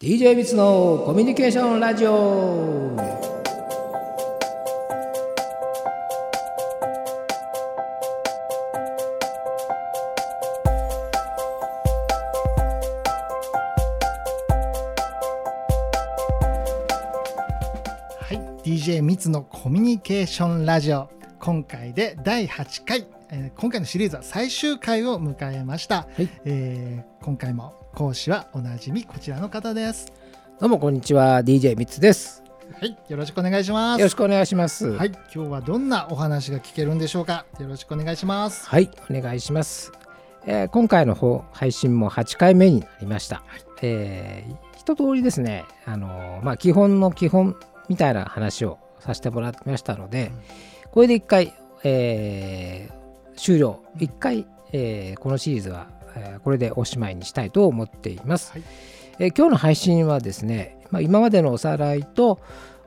DJ ミツのコミュニケーションラジオ。はい DJ ミツのコミュニケーションラジオ。今回で第8回、えー今回のシリーズは最終回を迎えました、はい。えー今回も講師はおなじみこちらの方です。どうもこんにちは DJ ミツです。はいよろしくお願いします。よろしくお願いします。はい今日はどんなお話が聞けるんでしょうか。よろしくお願いします。はい、お願いします。えー今回の方配信も8回目になりました。えー一通りですね、あのーまあ、基本の基本みたいな話をさせてもらってましたので、これで1回、えー終了。1回、えーこのシリーズは、えーこれでおしまいにしたいと思っています。はいえー今日の配信はですね、まあ、今までのおさらいと、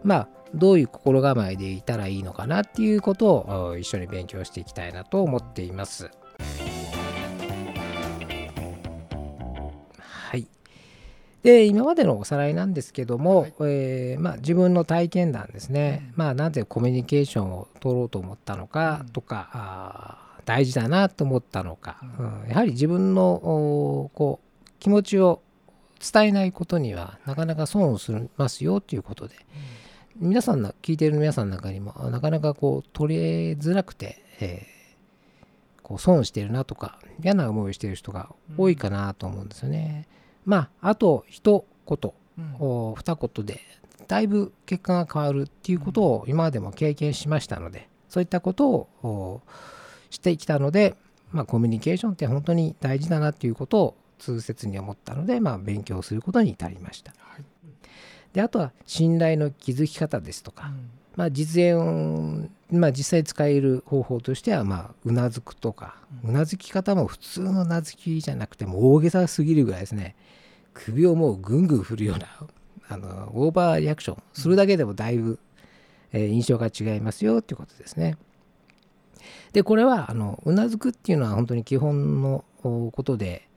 まあ、どういう心構えでいたらいいのかなっていうことをお一緒に勉強していきたいなと思っています。はい。で、今までのおさらいなんですけども、はいえーまあ、自分の体験談ですね、まあ、なぜコミュニケーションを取ろうと思ったのかとか、あー大事だなと思ったのか、うん。やはり自分のおこう気持ちを伝えないことにはなかなか損をしますよということで、皆さんの聞いている皆さんの中にもなかなかこう取れづらくて、えーこう損してるなとか嫌な思いをしている人が多いかなと思うんですよね。まああと一言うん。お二言でだいぶ結果が変わるっていうことを今までも経験しましたのでそういったことをおしてきたので、まあ、コミュニケーションって本当に大事だなっていうことを痛切に思ったので、まあ、勉強することに至りました。はいであとは信頼の築き方ですとか、まあ、実演、まあ、実際使える方法としては、まあ、うなずくとか、うなずき方も普通のうなずきじゃなくても大げさすぎるぐらいですね首をもうぐんぐん振るようなあのオーバーリアクションするだけでもだいぶ、えー印象が違いますよっていうことですね。でこれはあのうなずくっていうのは本当に基本のおことで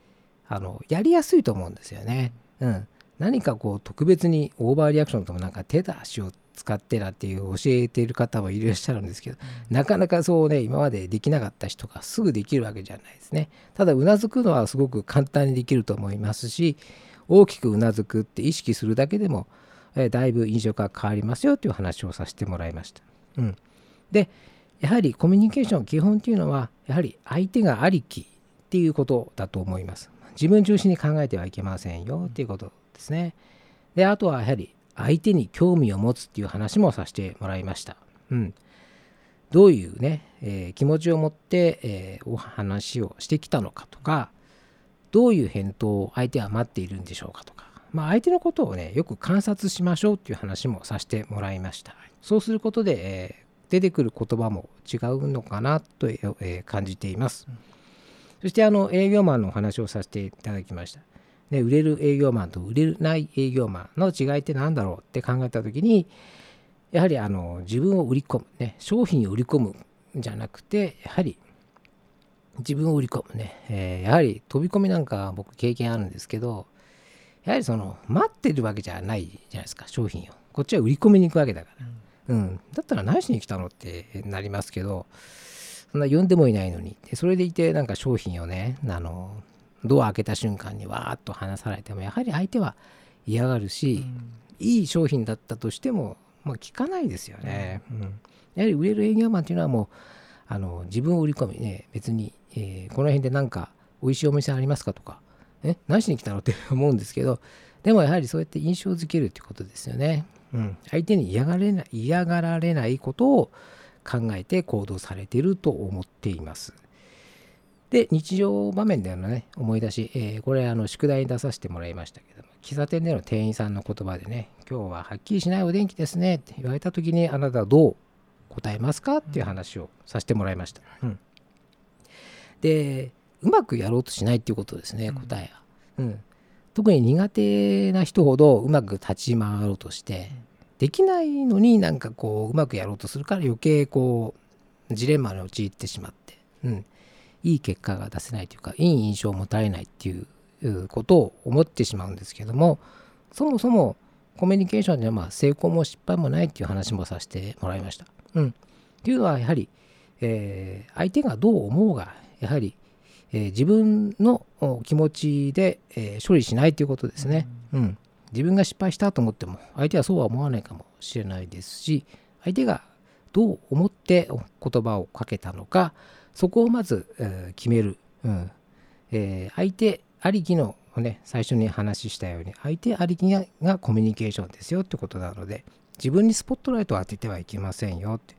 あのやりやすいと思うんですよね。うん、何かこう特別にオーバーリアクションともなんか手と足を使ってなっていう教えている方もいらっしゃるんですけど、なかなかそうね今までできなかった人がすぐできるわけじゃないですね。ただうなずくのはすごく簡単にできると思いますし大きくうなずくって意識するだけでも、えーだいぶ印象が変わりますよという話をさせてもらいました、うん、でやはりコミュニケーション基本っていうのはやはり相手がありきっていうことだと思います自分中心に考えてはいけませんよっていうことですねであとはやはり相手に興味を持つっていう話もさせてもらいました。うん、どういうね、えー気持ちを持って、えーお話をしてきたのかとかどういう返答を相手は待っているんでしょうかとか、まあ、相手のことをねよく観察しましょうっていう話もさせてもらいました。そうすることで、えー出てくる言葉も違うのかなと、え感じています。そしてあの営業マンのお話をさせていただきました。で売れる営業マンと売れない営業マンの違いって何だろうって考えた時にやはりあの自分を売り込む、ね、商品を売り込むんじゃなくてやはり自分を売り込むね、えーやはり飛び込みなんか僕経験あるんですけどやはりその待ってるわけじゃないじゃないですか商品をこっちは売り込みに行くわけだから、う、だったら何しに来たのってなりますけどそんな呼んでもいないのに。でそれでいてなんか商品をねあのドア開けた瞬間にわーっと話されてもやはり相手は嫌がるし、いい商品だったとしても、まあ、聞かないですよね、うん。やはり売れる営業マンっていうのはもうあの自分を売り込みね別に、えーこの辺でなんか美味しいお店ありますかとかえ何しに来たのって思うんですけどでもやはりそうやって印象づけるってことですよね、うん、相手に嫌がれない嫌がられないことを考えて行動されていると思っています。で日常場面でのね思い出し、えーこれあの宿題に出させてもらいましたけども喫茶店での店員さんの言葉でね「今日ははっきりしないお電気ですね」って言われた時にあなたはどう答えますか？っていう話をさせてもらいました、うん。でうまくやろうとしないっていうことですね答えは、うん、特に苦手な人ほどうまく立ち回ろうとしてできないのになんかこううまくやろうとするから余計こうジレンマに陥ってしまって、うん、いい結果が出せないというかいい印象を持たれないっていうことを思ってしまうんですけどもそもそもコミュニケーションではまあ成功も失敗もないっていう話もさせてもらいました。うん、っていうのはやはり、えー、相手がどう思うがやはり、えー、自分の気持ちで、えー、処理しないということですね、うん、うん、自分が失敗したと思っても相手はそうは思わないかもしれないですし相手がどう思って言葉をかけたのかそこをまず、えー、決める、うん。えー、相手ありきのね最初に話したように相手ありきがコミュニケーションですよってことなので自分にスポットライトを当ててはいけませんよって。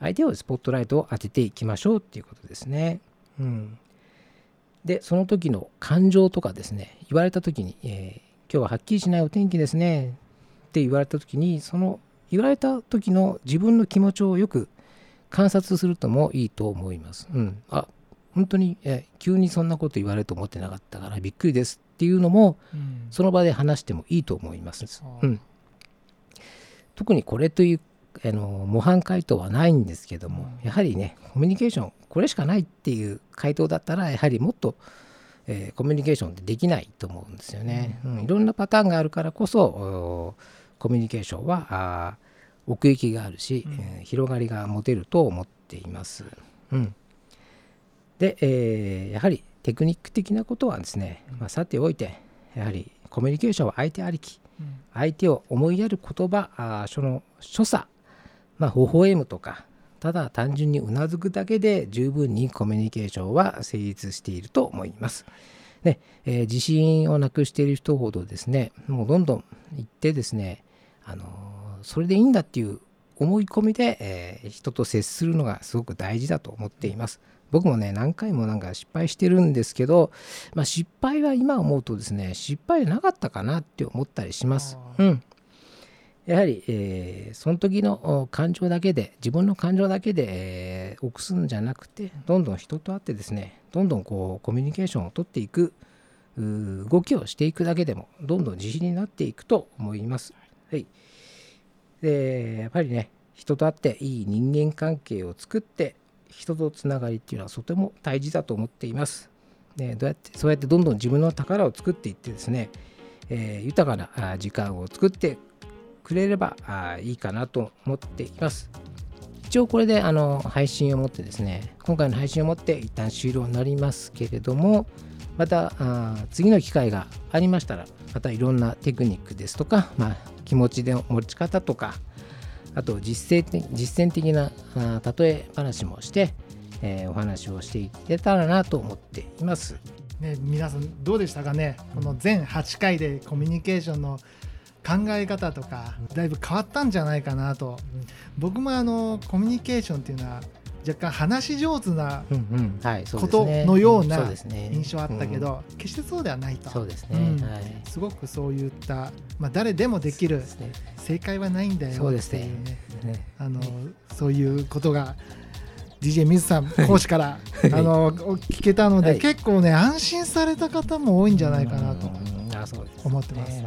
相手をスポットライトを当てていきましょうっていうことですね。うん、でその時の感情とかですね言われた時に、えー、今日ははっきりしないお天気ですねって言われた時にその言われた時の自分の気持ちをよく観察するともいいと思います。うん、あ本当に、え急にそんなこと言われると思ってなかったからびっくりですっていうのも、うん、その場で話してもいいと思います。うん、特にこれというあの模範回答はないんですけども、やはりねコミュニケーションこれしかないっていう回答だったらやはりもっと、えー、コミュニケーションってできないと思うんですよね。うん、いろんなパターンがあるからこそコミュニケーションはあ奥行きがあるし、えー、広がりが持てると思っています。うん、で、えー、やはりテクニック的なことはですね、まあ、さておいてやはりコミュニケーションは相手ありき、相手を思いやる言葉あその所作まあ微笑むとかただ単純にうなずくだけで十分にコミュニケーションは成立していると思います。で、えー、自信をなくしている人ほどですねもうどんどん行ってですねあのそれでいいんだっていう思い込みで、えー、人と接するのがすごく大事だと思っています。僕もね何回もなんか失敗してるんですけど、まあ、失敗は今思うとですね失敗なかったかなって思ったりします。うん、やはり、えー、その時の感情だけで自分の感情だけで、えー、臆すんじゃなくてどんどん人と会ってですねどんどんこうコミュニケーションをとっていく動きをしていくだけでもどんどん自信になっていくと思います。はい、でやっぱりね人と会っていい人間関係を作って人とつながりっていうのはとても大事だと思っています。でどうやってそうやってどんどん自分の宝を作っていってですね、えー、豊かな時間を作ってくれればあいいかなと思っています。一応これであの配信をもってですね、今回の配信をもって一旦終了になりますけれども、またあ次の機会がありましたら、またいろんなテクニックですとか、まあ、気持ちの持ち方とか、あと実践実践的な例え話もして、えー、お話をしていけたらなと思っています。ね、皆さんどうでしたかね、この全8回でコミュニケーションの考え方とかだいぶ変わったんじゃないかなと、僕もあのコミュニケーションっていうのは若干話し上手なことのような印象あったけど決してそうではないと。そうですね、すごくそういった、まあ、誰でもできる正解はないんだよっていうね。あのそういうことが DJ 水さん講師からあの聞けたので、結構ね安心された方も多いんじゃないかなと思ってます。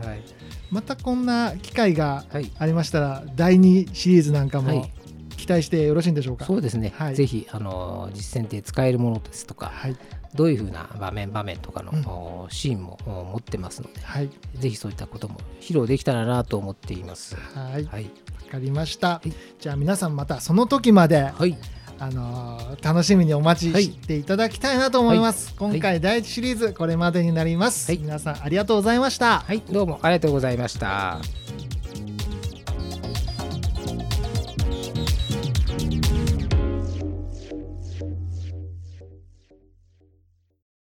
またこんな機会がありましたら、はい、第2シリーズなんかも期待してよろしいんでしょうか、そうですね、はい、ぜひあの実践で使えるものですとか、はい、どういうふうな場面場面とかの、うん、シーンも持ってますので、はい、ぜひそういったことも披露できたらなと思っています。はい、はい、かりました、じゃあ皆さんまたその時まで、はいあのー、楽しみにお待ちしていただきたいなと思います、はい、今回第1シリーズこれまでになります、はい、皆さんありがとうございました。はい。どうもありがとうございました